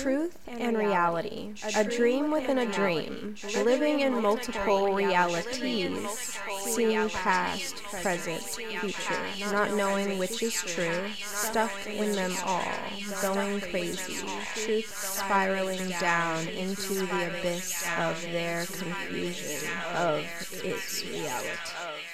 Truth and reality. A dream within a dream. Living in multiple realities. Seeing past, present, future. Not knowing which is true. Stuck in them all. Going crazy. Truth spiraling down into the abyss of their confusion. Of its reality.